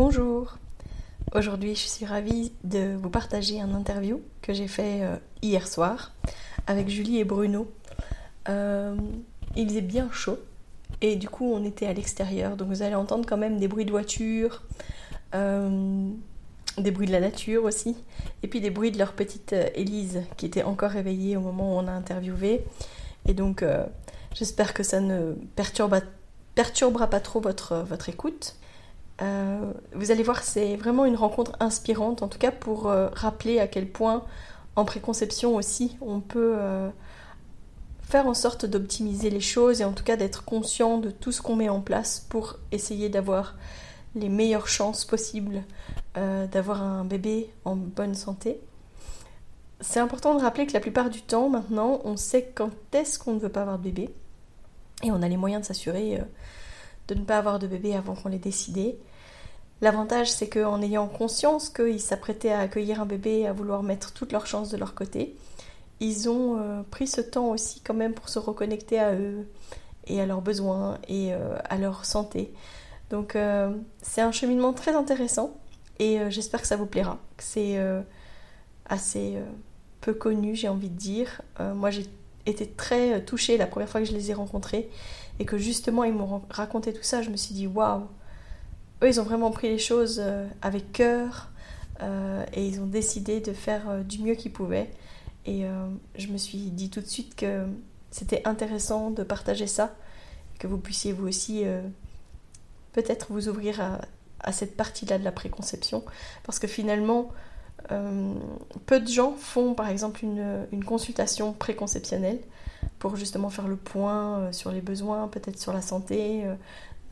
Bonjour. Aujourd'hui, je suis ravie de vous partager un interview que j'ai fait euh, hier soir avec Julie et Bruno. Euh, il faisait bien chaud et du coup, on était à l'extérieur, donc vous allez entendre quand même des bruits de voiture, euh, des bruits de la nature aussi, et puis des bruits de leur petite Élise qui était encore réveillée au moment où on a interviewé. Et donc, j'espère que ça ne perturbera, pas trop votre écoute. Euh, vous allez voir, c'est vraiment une rencontre inspirante, en tout cas pour euh, rappeler à quel point en préconception aussi on peut euh, faire en sorte d'optimiser les choses et en tout cas d'être conscient de tout ce qu'on met en place pour essayer d'avoir les meilleures chances possibles d'avoir un bébé en bonne santé. C'est important de rappeler que la plupart du temps maintenant on sait quand est-ce qu'on ne veut pas avoir de bébé et on a les moyens de s'assurer de ne pas avoir de bébé avant qu'on l'ait décidé. L'avantage, c'est qu'en ayant conscience qu'ils s'apprêtaient à accueillir un bébé et à vouloir mettre toutes leurs chances de leur côté, ils ont euh, pris ce temps aussi quand même pour se reconnecter à eux et à leurs besoins et euh, à leur santé. Donc euh, c'est un cheminement très intéressant et j'espère que ça vous plaira. C'est assez peu connu, j'ai envie de dire. moi j'ai été très touchée la première fois que je les ai rencontrés et que justement ils m'ont raconté tout ça, je me suis dit waouh eux, ils ont vraiment pris les choses euh, avec cœur euh, et ils ont décidé de faire euh, du mieux qu'ils pouvaient. Et je me suis dit tout de suite que c'était intéressant de partager ça, que vous puissiez vous aussi peut-être vous ouvrir à, cette partie-là de la préconception, parce que finalement, peu de gens font par exemple une, une consultation préconceptionnelle pour justement faire le point sur les besoins, peut-être sur la santé,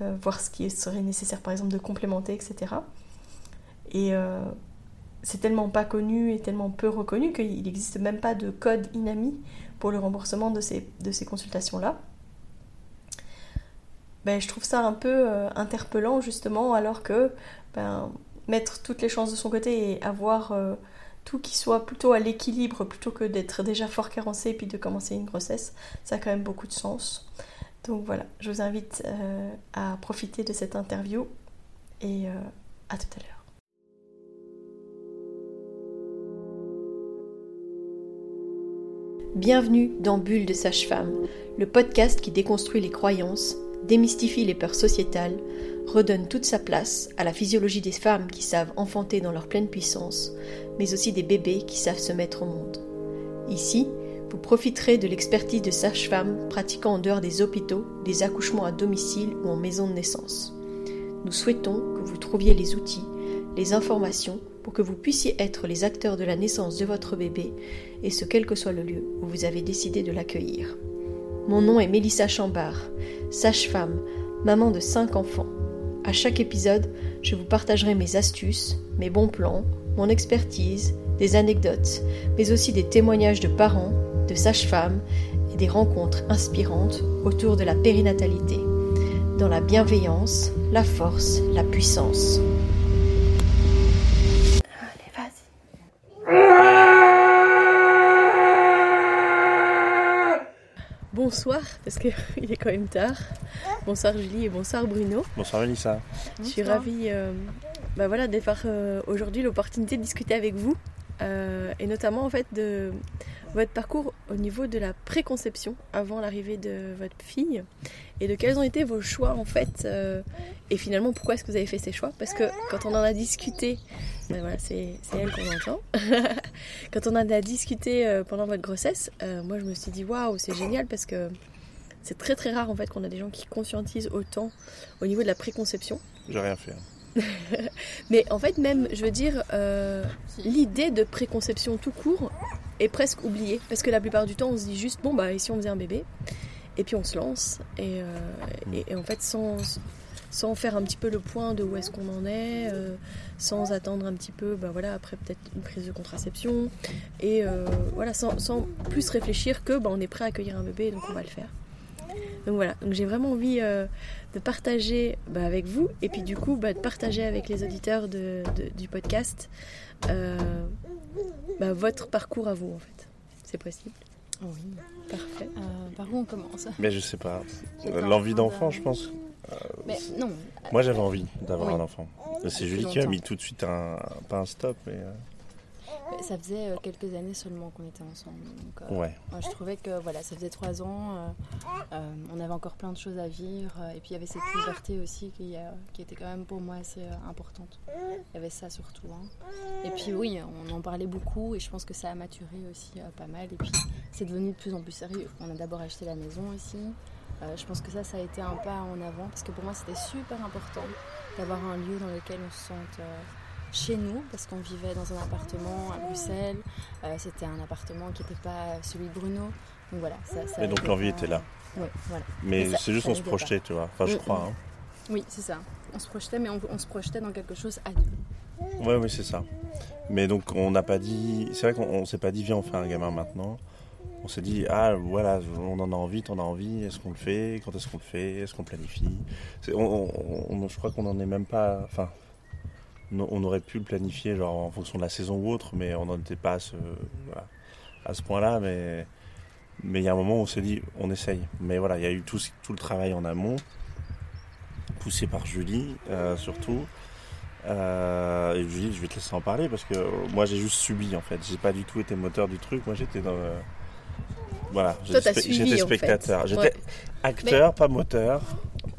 euh, voir ce qui serait nécessaire par exemple de complémenter, etc. Et euh, c'est tellement pas connu et tellement peu reconnu qu'il n'existe même pas de code INAMI pour le remboursement de ces, de ces consultations-là. Ben, je trouve ça un peu euh, interpellant justement alors que ben, mettre toutes les chances de son côté et avoir tout qui soit plutôt à l'équilibre plutôt que d'être déjà fort carencé et puis de commencer une grossesse, ça a quand même beaucoup de sens. Donc voilà, je vous invite euh, à profiter de cette interview et euh, à tout à l'heure. Bienvenue dans Bulle de Sage-Femme, le podcast qui déconstruit les croyances, démystifie les peurs sociétales, redonne toute sa place à la physiologie des femmes qui savent enfanter dans leur pleine puissance, mais aussi des bébés qui savent se mettre au monde. Ici, vous profiterez de l'expertise de sages-femmes pratiquant en dehors des hôpitaux, des accouchements à domicile ou en maison de naissance. Nous souhaitons que vous trouviez les outils, les informations pour que vous puissiez être les acteurs de la naissance de votre bébé, et ce quel que soit le lieu où vous avez décidé de l'accueillir. Mon nom est Mélissa Chambard, sage-femme, maman de 5 enfants. À chaque épisode, je vous partagerai mes astuces, mes bons plans, mon expertise, des anecdotes, mais aussi des témoignages de parents, de sages-femmes et des rencontres inspirantes autour de la périnatalité, dans la bienveillance, la force, la puissance. Bonsoir, parce qu'il est quand même tard. Bonsoir Julie et bonsoir Bruno. Bonsoir Melissa. Je suis ravie euh, bah voilà, d'avoir euh, aujourd'hui l'opportunité de discuter avec vous. Euh, et notamment en fait de votre parcours au niveau de la préconception avant l'arrivée de votre fille et de quels ont été vos choix en fait euh, et finalement pourquoi est-ce que vous avez fait ces choix? Parce que quand on en a discuté ben voilà c'est elle qu'on entend. Quand on en a discuté euh, pendant votre grossesse euh, moi je me suis dit waouh c'est génial parce que c'est très très rare en fait qu'on a des gens qui conscientisent autant au niveau de la préconception. J'ai rien fait hein. Mais en fait, même, je veux dire, euh, l'idée de préconception tout court est presque oubliée. Parce que la plupart du temps, on se dit juste, bon, bah, ici on faisait un bébé, et puis on se lance. Et, euh, en fait, sans, sans faire un petit peu le point de où est-ce qu'on en est, euh, sans attendre un petit peu, bah voilà, après peut-être une prise de contraception, et voilà, sans, sans, plus réfléchir que bah, on est prêt à accueillir un bébé, donc on va le faire. Donc voilà, donc j'ai vraiment envie euh, de partager bah, avec vous et puis du coup bah, de partager avec les auditeurs du podcast euh, bah, votre parcours à vous en fait. C'est possible Oui. Parfait. Euh, par où on commence? Mais je sais pas. L'envie d'enfant, je pense. Mais non. Moi j'avais envie d'avoir un enfant. C'est Julie qui a mis tout de suite un, pas un stop, mais euh, Mais Ça faisait euh, quelques années seulement qu'on était ensemble. donc, euh, ouais. moi, je trouvais que voilà, ça faisait trois ans, euh, on avait encore plein de choses à vivre, et puis il y avait cette liberté aussi qui, qui était quand même pour moi assez importante. Il y avait ça surtout. hein. Et puis oui, on en parlait beaucoup, et je pense que ça a maturé aussi pas mal. Et puis c'est devenu de plus en plus sérieux. On a d'abord acheté la maison ici. Euh, je pense que ça, ça a été un pas en avant, parce que pour moi, c'était super important d'avoir un lieu dans lequel on se sente euh, chez nous, parce qu'on vivait dans un appartement à Bruxelles. Euh, C'était un appartement qui n'était pas celui de Bruno. Donc voilà, ça, ça Et donc l'envie était là. Oui, voilà. Mais c'est juste on se projetait, tu vois. Enfin, je Mm, crois. hein. Oui, c'est ça. On se projetait, mais on, on se projetait dans quelque chose à deux. Ouais, oui, c'est ça. Mais donc, on n'a pas dit. C'est vrai qu'on on s'est pas dit, viens, on fait un gamin maintenant. On s'est dit, ah, voilà, on en a envie, t'en as envie, est-ce qu'on le fait? Quand est-ce qu'on le fait? Est-ce qu'on planifie? On- on- Je crois qu'on n'en est même pas. Enfin, on aurait pu le planifier, genre en fonction de la saison ou autre, mais on n'en était pas à ce, voilà, à ce point-là. Mais mais il y a un moment où on s'est dit, on essaye. Mais voilà, il y a eu tout, tout le travail en amont, poussé par Julie, euh, surtout. Euh, et Julie, je vais te laisser en parler parce que euh, moi j'ai juste subi en fait. J'ai pas du tout été moteur du truc. Moi j'étais dans. le- Voilà, j'étais en fait. spectateur. J'étais Ouais. Acteur, pas moteur.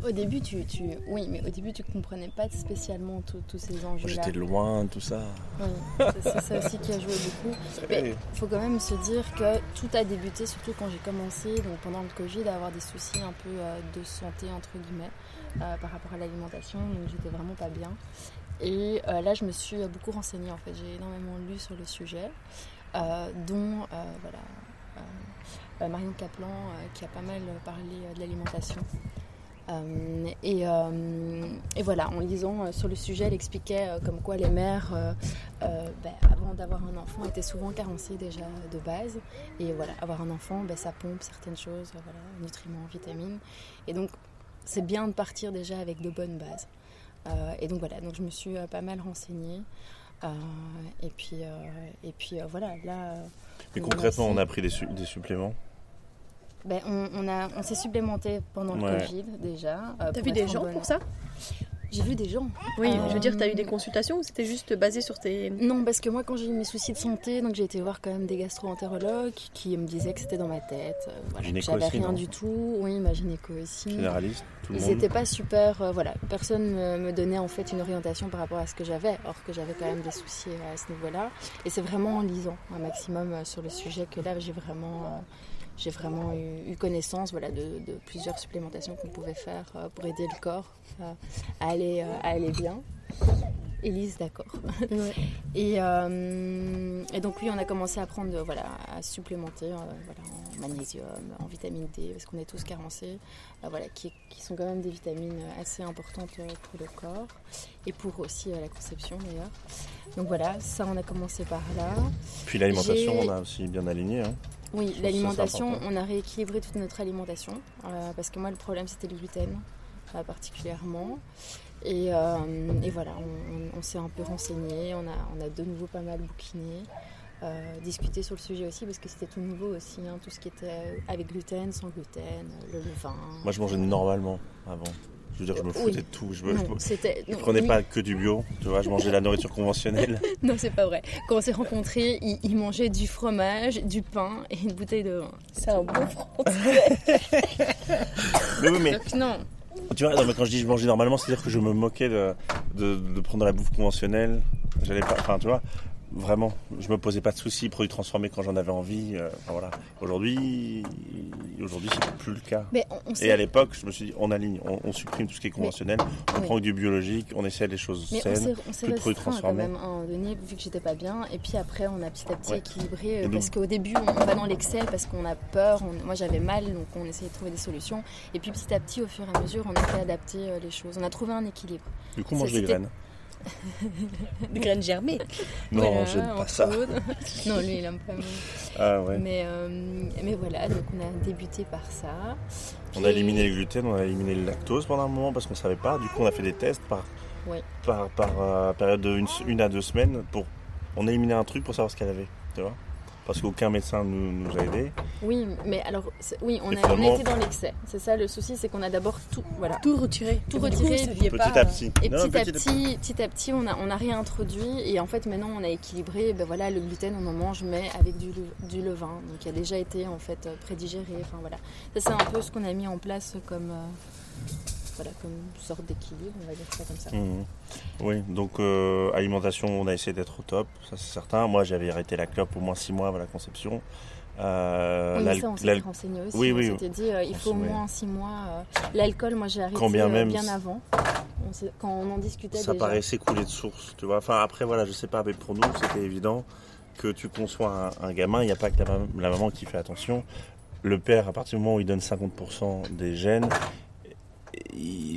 Au début, tu, tu, oui, mais au début, tu comprenais pas spécialement tous ces enjeux-là. J'étais loin, tout ça. Oui, c'est ça aussi qui a joué beaucoup. Mais il faut quand même se dire que tout a débuté, surtout quand j'ai commencé, donc pendant le Covid, à avoir des soucis un peu euh, de santé, entre guillemets, euh, par rapport à l'alimentation. Donc j'étais vraiment pas bien. Et euh, là, je me suis beaucoup renseignée, en fait. J'ai énormément lu sur le sujet, dont, voilà, Marion Kaplan, euh, qui a pas mal parlé euh, de l'alimentation. Euh, et, euh, et voilà, en lisant euh, sur le sujet, elle expliquait euh, comme quoi les mères, euh, euh, ben, avant d'avoir un enfant, étaient souvent carencées déjà de base. Et voilà, avoir un enfant, ben, ça pompe certaines choses, euh, voilà, nutriments, vitamines. Et donc, c'est bien de partir déjà avec de bonnes bases. Euh, et donc voilà, donc je me suis euh, pas mal renseignée. Euh, et puis, euh, et puis euh, voilà, là, euh, Mais on concrètement, on a pris des, su- des suppléments? Ben, on, on a, on s'est supplémenté pendant le Ouais. Covid déjà. euh, T'as vu des en gens bonne- pour ça? J'ai vu des gens. Oui, Euh, je veux dire, t'as eu des consultations ou c'était juste basé sur tes. Non, parce que moi, quand j'ai eu mes soucis de santé, donc j'ai été voir quand même des gastro-entérologues qui me disaient que c'était dans ma tête. euh, voilà, j'avais rien du tout. Oui, ma gynéco aussi. Généraliste, tout le Ils n'étaient pas super. euh, voilà, personne me, me donnait en fait une orientation par rapport à ce que j'avais, or que j'avais quand même des soucis euh, à ce niveau-là. Et c'est vraiment en lisant un maximum euh, sur le sujet que là, j'ai vraiment. euh, j'ai vraiment eu, eu connaissance voilà, de, de plusieurs supplémentations qu'on pouvait faire euh, pour aider le corps euh, à, aller, euh, à aller bien. Élise, d'accord. Ouais. Et, euh, et donc oui, on a commencé à prendre, voilà, à supplémenter euh, voilà, en magnésium, en vitamine D, parce qu'on est tous carencés, euh, voilà, qui, qui sont quand même des vitamines assez importantes pour le corps et pour aussi euh, la conception d'ailleurs. Donc voilà, ça on a commencé par là. Puis l'alimentation, on a aussi bien aligné. hein. Oui, l'alimentation, on a rééquilibré toute notre alimentation, euh, parce que moi le problème c'était le gluten euh, particulièrement. Et, euh, et voilà, on, on- on s'est un peu renseigné, on a, on a de nouveau pas mal bouquiné, euh, discuté sur le sujet aussi, parce que c'était tout nouveau aussi, hein, tout ce qui était avec gluten, sans gluten, le levain. Moi, je mangeais normalement avant. Je veux dire, je me Oui. foutais de tout. Je, me- je, Non, me- c'était. je non, prenais pas que du bio. Tu vois, je mangeais la nourriture conventionnelle. Non, c'est pas vrai. Quand on s'est rencontrés, il, il mangeait du fromage, du pain et une bouteille de vin. C'est un bon français. mais oui, mais Donc non, tu vois, non, mais quand je dis je mangeais normalement, c'est-à-dire que je me moquais de, de, de prendre de la bouffe conventionnelle. J'allais pas. Enfin, tu vois. Vraiment, je me posais pas de soucis, produits transformés quand j'en avais envie. euh, enfin, voilà. Aujourd'hui, aujourd'hui, c'est plus le cas. mais on, on Et à l'époque, je me suis dit, on aligne, on, on supprime tout ce qui est conventionnel, on oui. prend que du biologique, on essaie les choses Mais saines. plus de produits restreint quand transformés. même un donné, vu que j'étais pas bien. Et puis après, on a petit à petit Ouais. équilibré. euh, parce qu'au début, on va dans l'excès parce qu'on a peur. moi, j'avais mal, donc on essayait de trouver des solutions. Et puis petit à petit, au fur et à mesure, on a fait adapter euh, les choses. On a trouvé un équilibre. Du coup, on mange des graines. Des graines germées. Non, Voilà, j'aime pas ça. non, lui, il aime pas. mais- Ah ouais. Mais, euh, mais voilà, donc on a débuté par ça. On a éliminé le gluten, on a éliminé le lactose pendant un moment parce qu'on savait pas. Du coup, on a fait des tests par, par, par euh, période de une, une à deux semaines pour. On a éliminé un truc pour savoir ce qu'elle avait. Tu vois parce qu'aucun médecin nous, nous a aidés. Oui, mais alors, oui, on a, on a finalement- été dans l'excès. C'est ça le souci, c'est qu'on a d'abord tout, voilà, Tout retiré. tout coup, retiré. saviez Petit pas, à petit. Et Non, petit, à petit petit, petit à petit, on a, on a réintroduit et en fait maintenant on a équilibré. Ben voilà, le gluten on en mange mais avec du, du levain, donc qui a déjà été en fait euh, prédigéré. Enfin voilà, ça c'est un peu ce qu'on a mis en place comme euh, voilà comme sorte d'équilibre, on va dire ça comme ça. Mhm. Oui, donc euh, alimentation, on a essayé d'être au top, ça c'est certain. Moi j'avais arrêté la clope au moins 6 mois avant la conception. Euh, Oui, mais l'al- ça on s'était l'al- renseigné aussi. Oui, on oui. s'était dit euh, il On faut au moins 6 mois. euh, L'alcool, moi j'ai arrêté bien euh, même, bien avant. On quand on en discutait ça déjà. paraissait couler de source, tu vois. Enfin après voilà, je sais pas, mais pour nous c'était évident que tu conçois un, un gamin, il n'y a pas que la, mam- la maman qui fait attention. Le père, à partir du moment où il donne 50% des gènes,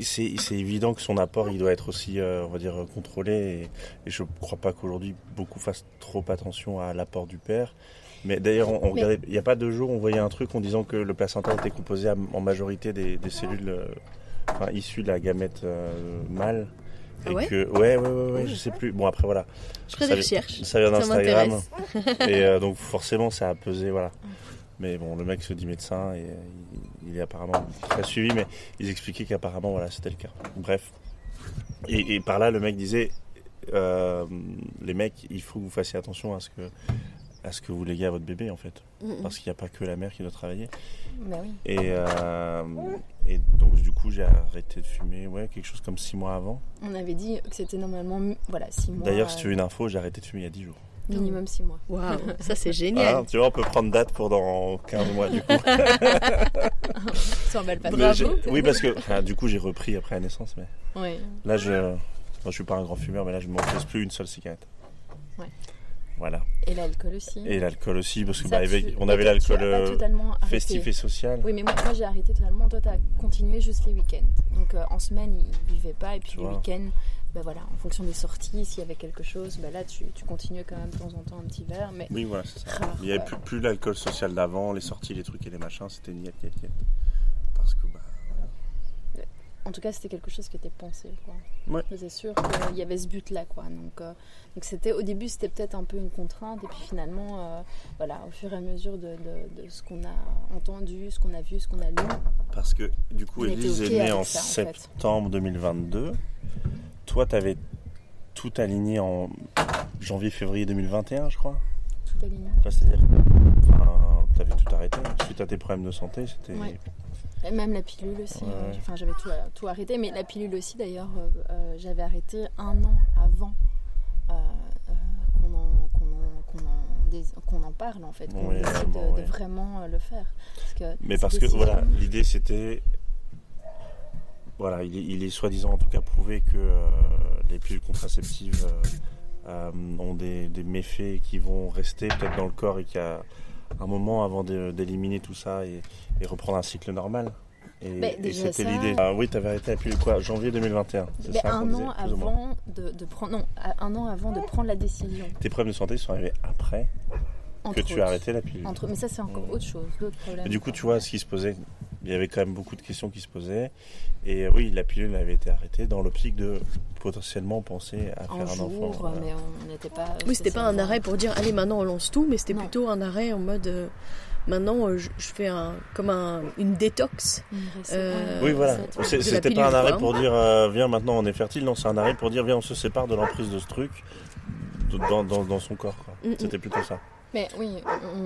c'est c'est évident que son apport, il doit être aussi, euh, on va dire, contrôlé. Et, et je ne crois pas qu'aujourd'hui beaucoup fassent trop attention à l'apport du père. Mais d'ailleurs, on, regardait, il n'y a pas deux jours, on voyait un truc en disant que le placenta était composé à- en majorité des, des cellules euh, enfin, issues de la gamète euh, mâle. Ah Et ouais que, ouais, ouais, ouais, ouais, je sais plus. Bon, après, voilà. Je Ça des vient- recherches. Ça vient d'Instagram. et euh, donc, forcément, ça a pesé, voilà. Mais bon, le mec se dit médecin et il, il est apparemment très suivi, mais ils expliquaient qu'apparemment, voilà, c'était le cas. Bref. Et, et par là, le mec disait euh, les mecs, il faut que vous fassiez attention à ce que, à ce que vous léguez à votre bébé, en fait. Parce qu'il n'y a pas que la mère qui doit travailler. Bah oui. Et, euh, et donc, du coup, j'ai arrêté de fumer, ouais, quelque chose comme six mois avant. On avait dit que c'était normalement voilà 6 mois. D'ailleurs, si tu euh, veux une info, j'ai arrêté de fumer il y a 10 jours. minimum 6 mois. Waouh, ça c'est Ah, génial. tu vois, on peut prendre date pour dans 15 mois, du coup. Ça emballe pas oui, parce que enfin, du coup, j'ai repris après la naissance, mais là, je. Moi, je suis pas un grand fumeur, mais là, je ne m'en pose plus une seule cigarette. Ouais. Voilà. Et l'alcool aussi. Et l'alcool aussi, parce que bah, tu- on avait l'alcool euh, festif et social. Oui, mais moi, moi, j'ai arrêté totalement. Toi, tu as continué juste les week-ends. Donc euh, en semaine, il ne buvait pas. Et puis vois. week-ends, bah, voilà, en fonction des sorties, s'il y avait quelque chose, bah, là, tu, tu continues quand même de temps en temps un petit verre. Mais Oui, voilà, c'est ça. rare. Il n'y avait plus, plus l'alcool social d'avant, les sorties, les trucs et les machins, c'était niet, niet, niet. Parce que, bah, En tout cas, c'était quelque chose qui était pensé. Quoi. Ouais. C'est sûr qu'il y avait ce but-là. Quoi. Donc, euh, donc c'était, au début, c'était peut-être un peu une contrainte. Et puis finalement, euh, voilà, au fur et à mesure de, de- de ce qu'on a entendu, ce qu'on a vu, ce qu'on a lu, Parce que du coup, Elise est née en ça, en fait. septembre 2022. Toi, tu avais tout aligné en janvier-février 2021, je crois. tout aligné. Enfin, C'est-à-dire enfin, tu avais tout arrêté. Suite à tes problèmes de santé, c'était. Ouais. Et même la pilule aussi. Ouais, euh, ouais. Enfin, j'avais tout, tout arrêté. Mais la pilule aussi, d'ailleurs, euh, euh, j'avais arrêté un an avant euh, euh, qu'on en, en- en, en parle, en fait. Qu'on Oui, décide de, vraiment euh, le faire. Parce que Mais parce que voilà, l'idée c'était. Voilà, il est, il est soi-disant en tout cas prouvé que euh, les pilules contraceptives euh, euh, ont des, des méfaits qui vont rester peut-être dans le corps et qu'il y a un moment avant d'éliminer tout ça et, et reprendre un cycle normal. Et, déjà c'était ça- l'idée. Ah oui, tu avais arrêté pilule quoi Janvier 2021. C'est ça un an avant de, de prendre, non, à- un an avant de prendre la décision. Tes problèmes de santé sont arrivés après entre que tu as arrêté la pilule. Entre, mais ça, c'est encore Mm. autre chose, d'autres problèmes. Et du coup, tu vois, ce qui se posait, il y avait quand même beaucoup de questions qui se posaient. Et oui, la pilule avait été arrêtée dans l'optique de potentiellement penser à un faire un enfant. voilà. mais on n'était pas. Oui, c'était pas un arrêt pour dire allez maintenant on lance tout, mais c'était plutôt un arrêt en mode euh, maintenant euh, je, je fais un comme un, une détox. Euh, Oui, voilà. C'était pas un arrêt pour dire euh, viens maintenant on est fertile. Non, c'est un arrêt pour dire viens on se sépare de l'emprise de ce truc dans, dans- dans son corps. Mm, mm. C'était plutôt ça. Mais oui,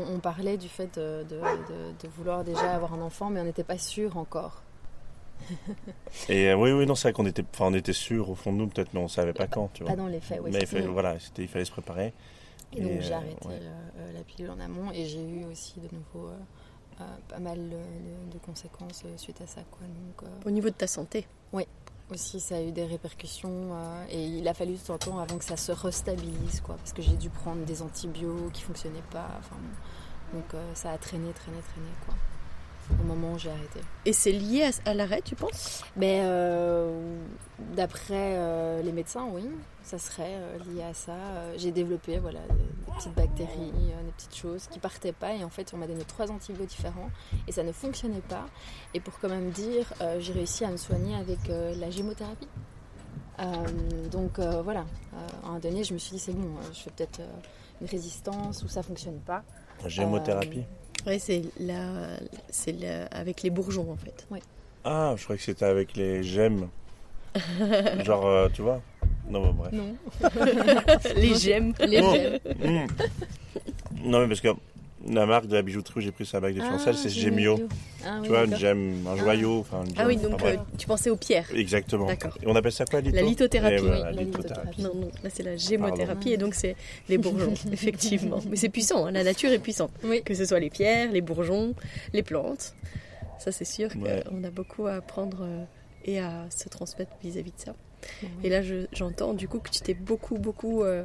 on, on parlait du fait de, de- de- de vouloir déjà avoir un enfant, mais on n'était pas sûr encore. Et euh, oui, oui, non, c'est vrai qu'on était, enfin, on était sûr au fond de nous peut-être, mais on savait pas quand, tu vois. Pas dans les faits, oui. mais il fallait, voilà, c'était- il fallait se préparer. Et donc j'ai euh, arrêté ouais. euh, euh, la pilule en amont et j'ai eu aussi de nouveau euh, euh, pas mal de, conséquences suite à ça. Quoi. Donc, euh, Au niveau de ta santé. Ça a eu des répercussions euh, et il a fallu tout temps avant que ça se restabilise quoi, parce que j'ai dû prendre des antibiotiques qui fonctionnaient pas. Enfin, donc euh, ça a traîné, traîné, traîné quoi. Au moment où j'ai arrêté. Et c'est lié à, à l'arrêt, tu penses? Mais euh, d'après euh, les médecins, oui, ça serait euh, lié à ça. Euh, J'ai développé voilà, des, des petites bactéries, des petites choses qui partaient pas. Et en fait, on m'a donné trois antibiotiques différents et ça ne fonctionnait pas. Et pour quand même dire, euh, j'ai réussi à me soigner avec euh, la gémothérapie. Euh, donc euh, voilà, Euh, à un moment donné, je me suis dit, c'est bon, euh, je fais peut-être euh, une résistance ou ça fonctionne pas. Gémothérapie? Oui, c'est la... c'est la... avec les bourgeons en fait. Ah, je croyais que c'était avec les gemmes. Genre, euh, tu vois? Non, bah, bref. Non. les gemmes. Les Non. gemmes. Mm. Non, mais parce que la marque de la bijouterie où j'ai pris sa bague de fiançailles, c'est Gemio. Ah, oui, Tu vois, une gemme, un joyau. Enfin, une Ah gemme, oui, donc euh, tu pensais aux pierres. Exactement. D'accord. Et on appelle ça quoi, litho La lithothérapie. Eh voilà, Oui, la la lithothérapie. Non, non, là c'est la gémothérapie et donc c'est les bourgeons, effectivement. Mais c'est puissant, hein, la nature est puissante. Oui. Que ce soit les pierres, les bourgeons, les plantes. Ça c'est sûr Ouais. qu'on a beaucoup à apprendre euh, et à se transmettre vis-à-vis de ça. Oui. Et là je- j'entends du coup que tu t'es beaucoup beaucoup euh,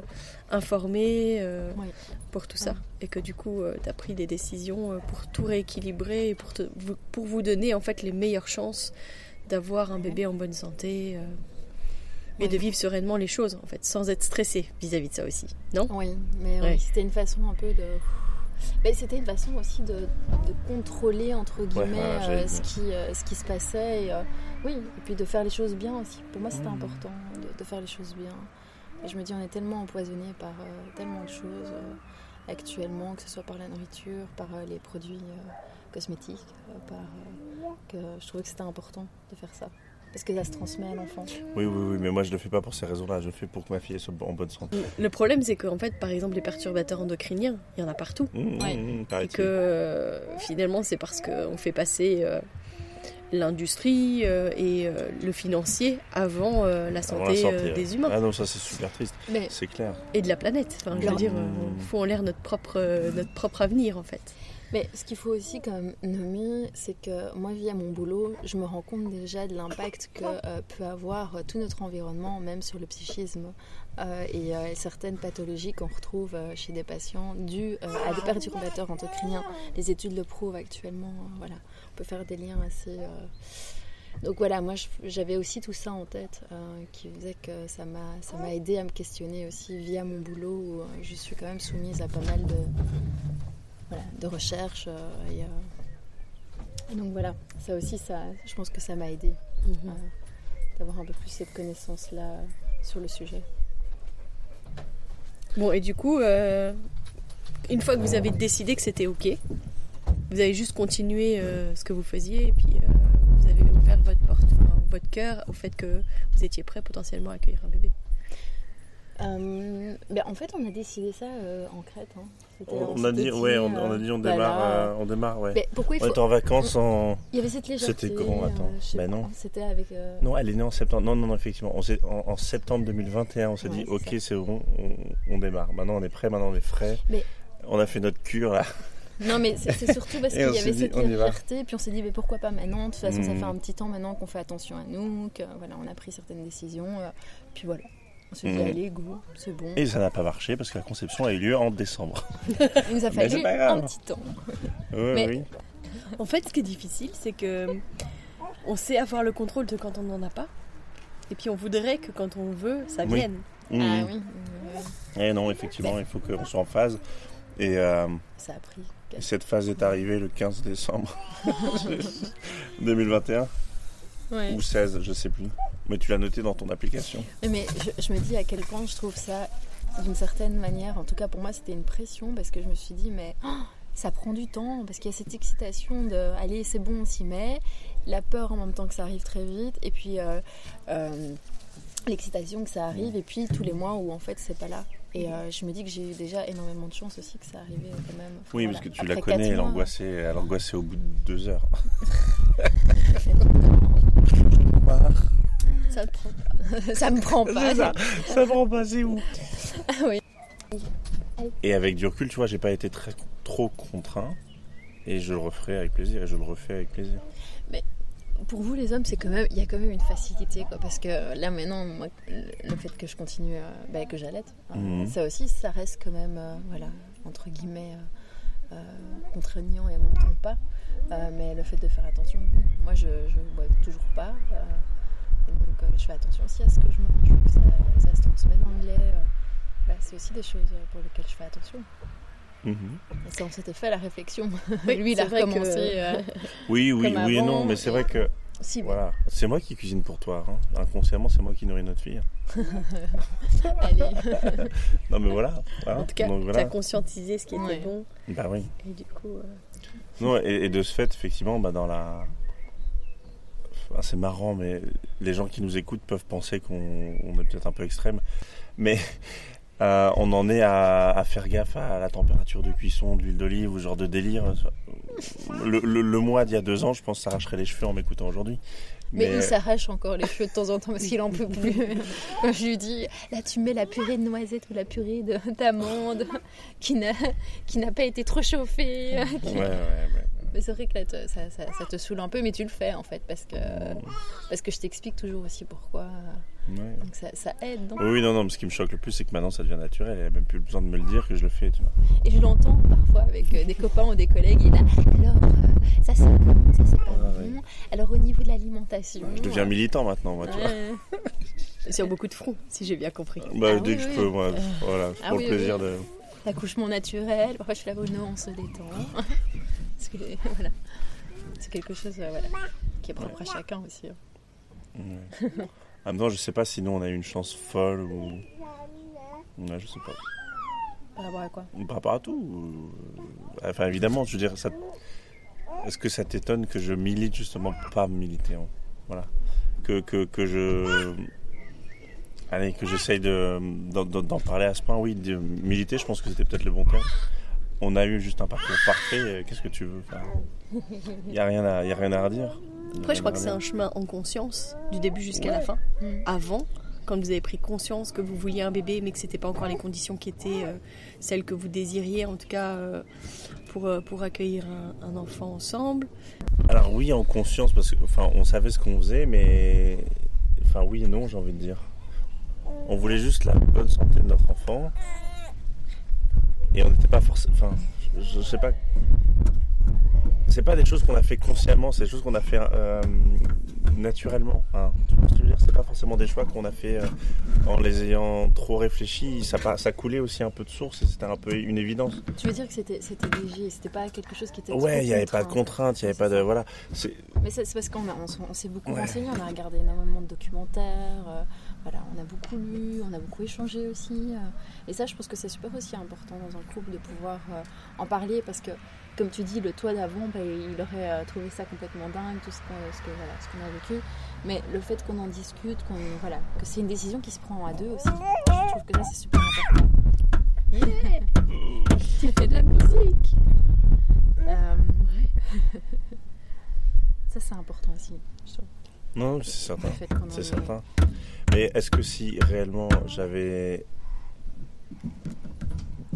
informé euh, Oui. pour tout ça et que du coup tu as pris des décisions euh, pour tout rééquilibrer et pour, te- pour vous donner en fait les meilleures chances d'avoir un bébé en bonne santé euh, et de vivre sereinement les choses en fait sans être stressé vis-à-vis de ça aussi non? Oui, mais c'était une façon un peu de. Mais c'était une façon aussi de, de contrôler entre guillemets euh, ce, qui, euh, ce qui se passait. Et, euh, oui, et puis de faire les choses bien aussi. Pour moi, c'était Mhm. important de, de faire les choses bien. Et je me dis, on est tellement empoisonné par tellement de choses actuellement, que ce soit par la nourriture, par les produits cosmétiques, par, que je trouvais que c'était important de faire ça. Parce que ça se transmet à l'enfant. Oui, oui, oui, mais moi je le fais pas pour ces raisons-là. Je le fais pour que ma fille soit en bonne santé. le problème c'est qu'en fait par exemple les perturbateurs endocriniens il y en a partout Mmh, Ouais. mmh, et que euh, finalement c'est parce qu'on fait passer euh, l'industrie euh, et euh, le financier avant euh, la Avant la santé, santé, euh, ouais. des humains Ah non, ça c'est super triste. Mais C'est clair. et de la planète. Enfin, je veux dire, on fout en l'air notre propre, euh, notre propre avenir en fait. Mais ce qu'il faut aussi quand même nommer, c'est que moi, via mon boulot, je me rends compte déjà de l'impact que euh, peut avoir euh, tout notre environnement, même sur le psychisme euh, et certaines pathologies qu'on retrouve chez des patients dues à des perturbateurs endocriniens. Les études le prouvent actuellement. euh, voilà, on peut faire des liens assez. Donc voilà, moi j'avais aussi tout ça en tête, qui faisait que ça m'a aidé à me questionner aussi via mon boulot où je suis quand même soumise à pas mal de voilà, de recherche. euh, et, euh, et donc voilà, ça aussi, ça, je pense que ça m'a aidé euh, d'avoir un peu plus cette connaissance-là sur le sujet. Bon, et du coup, euh, une fois que vous avez décidé que c'était ok, vous avez juste continué euh, ce que vous faisiez et puis euh, vous avez ouvert votre porte, enfin, votre cœur au fait que vous étiez prêt potentiellement à accueillir un bébé. Euh, ben, en fait, on a décidé ça euh, en Crète. hein. On, a dit, ouais, on, euh, on a dit on bah démarre, là, euh, on démarre, ouais. mais pourquoi il On faut... est en vacances en. Il y avait cette légèreté. C'était quand, attends pas, non. C'était avec... euh, Non, elle est née en septembre. Non, non, non, effectivement. On s'est- en, en septembre 2021, on s'est Ouais, dit, ok, c'est bon, on, démarre. Maintenant, on est prêt, maintenant, on est frais. Mais- On a fait notre cure, là. Non, mais c'est surtout parce qu'il y avait cette légèreté, puis on s'est dit, mais pourquoi pas maintenant? De toute façon, ça Mhm. fait un petit temps maintenant qu'on fait attention à nous, que voilà, on a pris certaines décisions, euh, puis voilà. On s'est dit, allez, go, c'est bon. Et ça n'a pas marché parce que la conception a eu lieu en décembre. Il nous a Mais fallu c'est pas grave. un petit temps. Oui, Mais- oui. En fait, ce qui est difficile, c'est que on sait avoir le contrôle de quand on n'en a pas. Et puis on voudrait que quand on veut, ça Oui. vienne. Mhm. Ah oui, Et non, effectivement, il faut qu'on soit en phase. Et euh, ça a pris. cette phase est arrivée le 15 décembre 2021 Ouais. ou 16, je sais plus. Mais tu l'as noté dans ton application. Mais je, je me dis à quel point je trouve ça, d'une certaine manière, en tout cas pour moi, c'était une pression parce que je me suis dit, mais oh, ça prend du temps parce qu'il y a cette excitation de, allez, c'est bon, on s'y met, la peur en même temps que ça arrive très vite, et puis euh, euh, l'excitation que ça arrive, et puis tous les mois où en fait c'est pas là. Et euh, je me dis que j'ai eu déjà énormément de chance aussi que ça arrivait quand même. Enfin, Oui, voilà. parce que tu Après la connais, elle angoissait, elle angoissait au bout de deux heures. Ça te prend. ça me prend pas. C'est ça, ça va en passer où Ah oui. Et avec du recul, tu vois, j'ai pas été très, trop contraint. Et je le referai avec plaisir, et je le refais avec plaisir. Pour vous les hommes, c'est quand même, il y a quand même une facilité quoi, parce que là maintenant, moi, le fait que je continue, euh, bah, que j'allaite, euh, Mhm. ça aussi, ça reste quand même, euh, voilà, entre guillemets, euh, euh, contraignant et en même temps pas. Mais le fait de faire attention, oui. moi je, je bois toujours pas, et donc je fais attention aussi à ce que je mange, que ça, ça se transmet dans le lait. c'est aussi des choses pour lesquelles je fais attention. Mhm. Ça, on s'était fait la réflexion. Oui, Lui, il a que- recommencé. euh, Oui, oui, Comme oui et non, mais c'est vrai que Si, Voilà. C'est moi qui cuisine pour toi. hein. Inconsciemment, c'est moi qui nourris notre fille. Allez. Non, mais voilà. voilà. En tout cas, tu voilà. as conscientisé ce qui était Ouais. bon. Bah oui. Et du coup, euh, Non, et, et de ce fait, effectivement, bah, dans la. Enfin, c'est marrant, mais les gens qui nous écoutent peuvent penser qu'on on est peut-être un peu extrême. Mais euh, on en est à, à faire gaffe à la température de cuisson, d'huile d'olive ou ce genre de délire. Le, le, le mois d'il y a deux ans, je pense, s'arracherait les cheveux en m'écoutant aujourd'hui. Mais, il s'arrache encore les cheveux de temps en temps parce qu'il en peut plus. Quand je lui dis, là tu mets la purée de noisettes ou la purée de- d'amande qui n'a qui n'a pas été trop chauffée. Ouais, ouais, ouais. Mais c'est vrai que là te- ça, ça- ça te saoule un peu, mais tu le fais en fait parce que, parce que je t'explique toujours aussi pourquoi. Ouais. Donc ça, ça aide. donc. Oui, non, non, mais ce qui me choque le plus, c'est que maintenant ça devient naturel. Il n'y a même plus besoin de me le dire que je le fais. Tu vois. Et je l'entends parfois avec euh, des copains ou des collègues. Il là, alors euh, ça c'est bon, ça c'est pas Ah, bon. ouais. Alors au niveau de l'alimentation. Je deviens militant maintenant, moi, tu vois. Sur beaucoup de fronts, si j'ai bien compris. Bah, Ah dès oui, que je oui. peux, moi, voilà, Ah pour oui, le plaisir oui. de. L'accouchement naturel, parfois je suis là, oh non, on se détend. Parce que, voilà. C'est quelque chose euh, voilà, qui est propre à chacun aussi. hein. Ouais. En même temps, je sais pas si nous on a eu une chance folle ou. Ouais, je sais pas. Par rapport à quoi? Par rapport à tout. ou- Enfin, évidemment, je veux dire, ça... est-ce que ça t'étonne que je milite justement pas militer hein? Voilà. Que, que, que je. Allez, que j'essaye de, d'en, d'en- d'en parler à ce point, oui, de militer, je pense que c'était peut-être le bon terme. On a eu juste un parcours parfait, euh, qu'est-ce que tu veux Il n'y a, rien à- y a rien à redire. Après, je crois que c'est un chemin en conscience, du début jusqu'à la fin. Mm. Avant, quand vous avez pris conscience que vous vouliez un bébé, mais que c'était pas encore les conditions qui étaient euh, celles que vous désiriez, en tout cas euh, pour, euh, pour accueillir un, un enfant ensemble. Alors oui, en conscience, parce que enfin, on savait ce qu'on faisait, mais enfin oui et non, j'ai envie de dire. On voulait juste la bonne santé de notre enfant, et on n'était pas forcément. Enfin, je, je sais pas. C'est pas des choses qu'on a fait consciemment, c'est des choses qu'on a fait euh, naturellement. hein. Tu vois ce que je veux dire? C'est pas forcément des choix qu'on a fait euh, en les ayant trop réfléchis. Ça, ça coulait aussi un peu de source, et c'était un peu une évidence. Tu veux dire que c'était léger, c'était pas quelque chose qui était. Ouais, il n'y avait pas de contraint. contraintes, il n'y avait pas de voilà. Mais c'est parce qu'on a- on, on s'est beaucoup Ouais. renseigné, on a regardé énormément de documentaires, euh, voilà, on a beaucoup lu, on a beaucoup échangé aussi. euh, et ça, je pense que c'est super aussi important dans un couple de pouvoir euh, en parler parce que, comme tu dis, le toi d'avant, bah, il aurait euh, trouvé ça complètement dingue, tout ce qu'on ce que, voilà, ce qu'on a vécu. Mais le fait qu'on en discute, qu'on voilà, que c'est une décision qui se prend à deux aussi, je trouve que ça, c'est super important. tu fais de la musique Euh, Ça, c'est important aussi, je trouve. Non, c'est certain. C'est certain. Mais est-ce que si réellement j'avais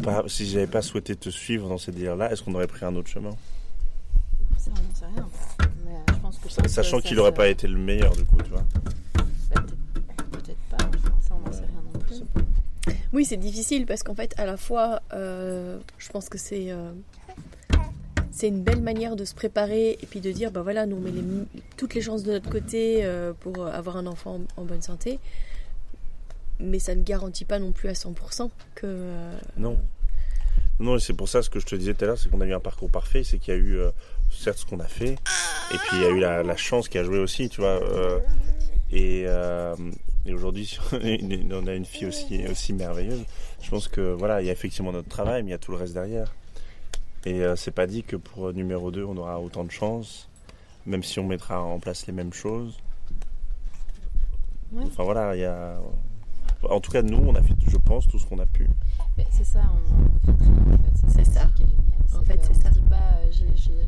pas, si j'avais pas souhaité te suivre dans ces délires-là, est-ce qu'on aurait pris un autre chemin? Ça, on n'en sait rien. Mais euh, je pense que ça, Sachant qu'il n'aurait pas été le meilleur du coup, tu vois. bah, peut-être- pas, ça, on n'en sait rien non plus. Oui, c'est difficile parce qu'en fait, à la fois, euh, je pense que c'est euh, c'est une belle manière de se préparer et puis de dire, bah voilà, nous on met toutes les chances de notre côté euh, pour avoir un enfant en, bonne santé. Mais ça ne garantit pas non plus à 100% que. euh, Non. Non, et c'est pour ça ce que je te disais tout à l'heure, c'est qu'on a eu un parcours parfait, c'est qu'il y a eu euh, certes ce qu'on a fait, et puis il y a eu la, la chance qui a joué aussi, tu vois. euh, et euh, et aujourd'hui, on a une fille aussi, aussi merveilleuse. Je pense que voilà, il y a effectivement notre travail, mais il y a tout le reste derrière. Et euh, c'est pas dit que pour euh, numéro 2, on aura autant de chance, même si on mettra en place les mêmes choses. Ouais. Enfin voilà, il y a. En tout cas, nous, on a fait, je pense, tout ce qu'on a pu. C'est ça, on regretterait en fait. C'est ça. qui est génial. En fait, qu'on c'est se ça. dit pas, euh,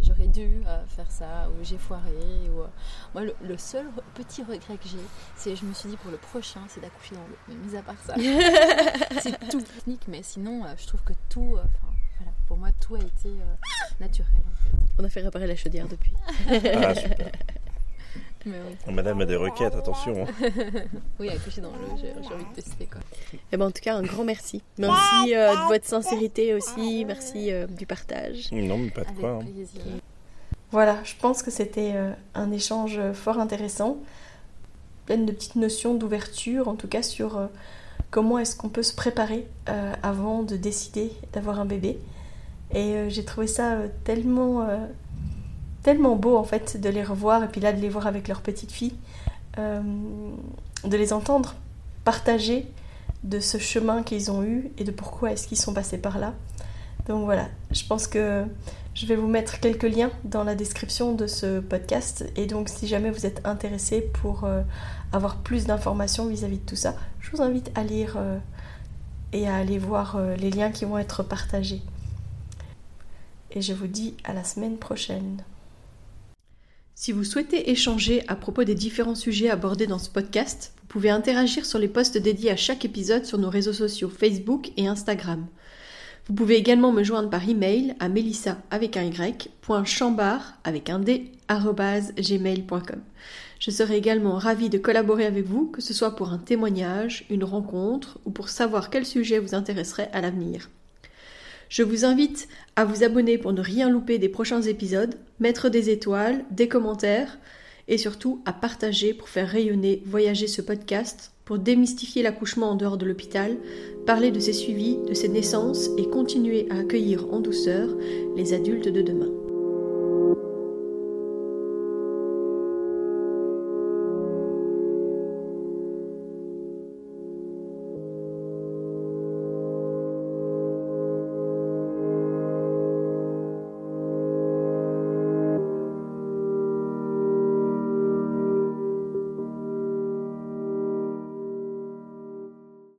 j'aurais dû euh, faire ça, ou j'ai foiré. Ou, euh, Moi, le, le seul re- petit regret que j'ai, c'est je me suis dit pour le prochain, c'est d'accoucher dans l'eau. Mais mis à part ça, c'est tout technique. Mais sinon, euh, je trouve que tout, euh, enfin, pour moi, tout a été euh, naturel en fait. On a fait réparer la chaudière depuis. Ah, super. Mais oui, Madame a des requêtes, attention. hein. oui accoucher dans l'eau, j'ai j'ai envie de tester quoi. Et ben, en tout cas, un grand merci. Merci euh, de votre sincérité aussi. Merci euh, du partage. Non, mais pas de Avec quoi. hein. Voilà, je pense que c'était euh, un échange fort intéressant, plein de petites notions d'ouverture, en tout cas sur euh, comment est-ce qu'on peut se préparer euh, avant de décider d'avoir un bébé. Et euh, j'ai trouvé ça euh, tellement, euh, tellement beau en fait de les revoir et puis là de les voir avec leur petite fille, de les entendre partager de ce chemin qu'ils ont eu et de pourquoi est-ce qu'ils sont passés par là. Donc voilà, je pense que je vais vous mettre quelques liens dans la description de ce podcast et donc si jamais vous êtes intéressé pour avoir plus d'informations vis-à-vis de tout ça, je vous invite à lire et à aller voir les liens qui vont être partagés. Et je vous dis à la semaine prochaine. Si vous souhaitez échanger à propos des différents sujets abordés dans ce podcast, vous pouvez interagir sur les posts dédiés à chaque épisode sur nos réseaux sociaux Facebook et Instagram. Vous pouvez également me joindre par email à melissa avec un y, avec un d, gmail.com. Je serai également ravie de collaborer avec vous, que ce soit pour un témoignage, une rencontre ou pour savoir quel sujet vous intéresserait à l'avenir. Je vous invite à vous abonner pour ne rien louper des prochains épisodes, mettre des étoiles, des commentaires et surtout à partager pour faire rayonner, voyager ce podcast, pour démystifier l'accouchement en dehors de l'hôpital, parler de ses suivis, de ses naissances et continuer à accueillir en douceur les adultes de demain.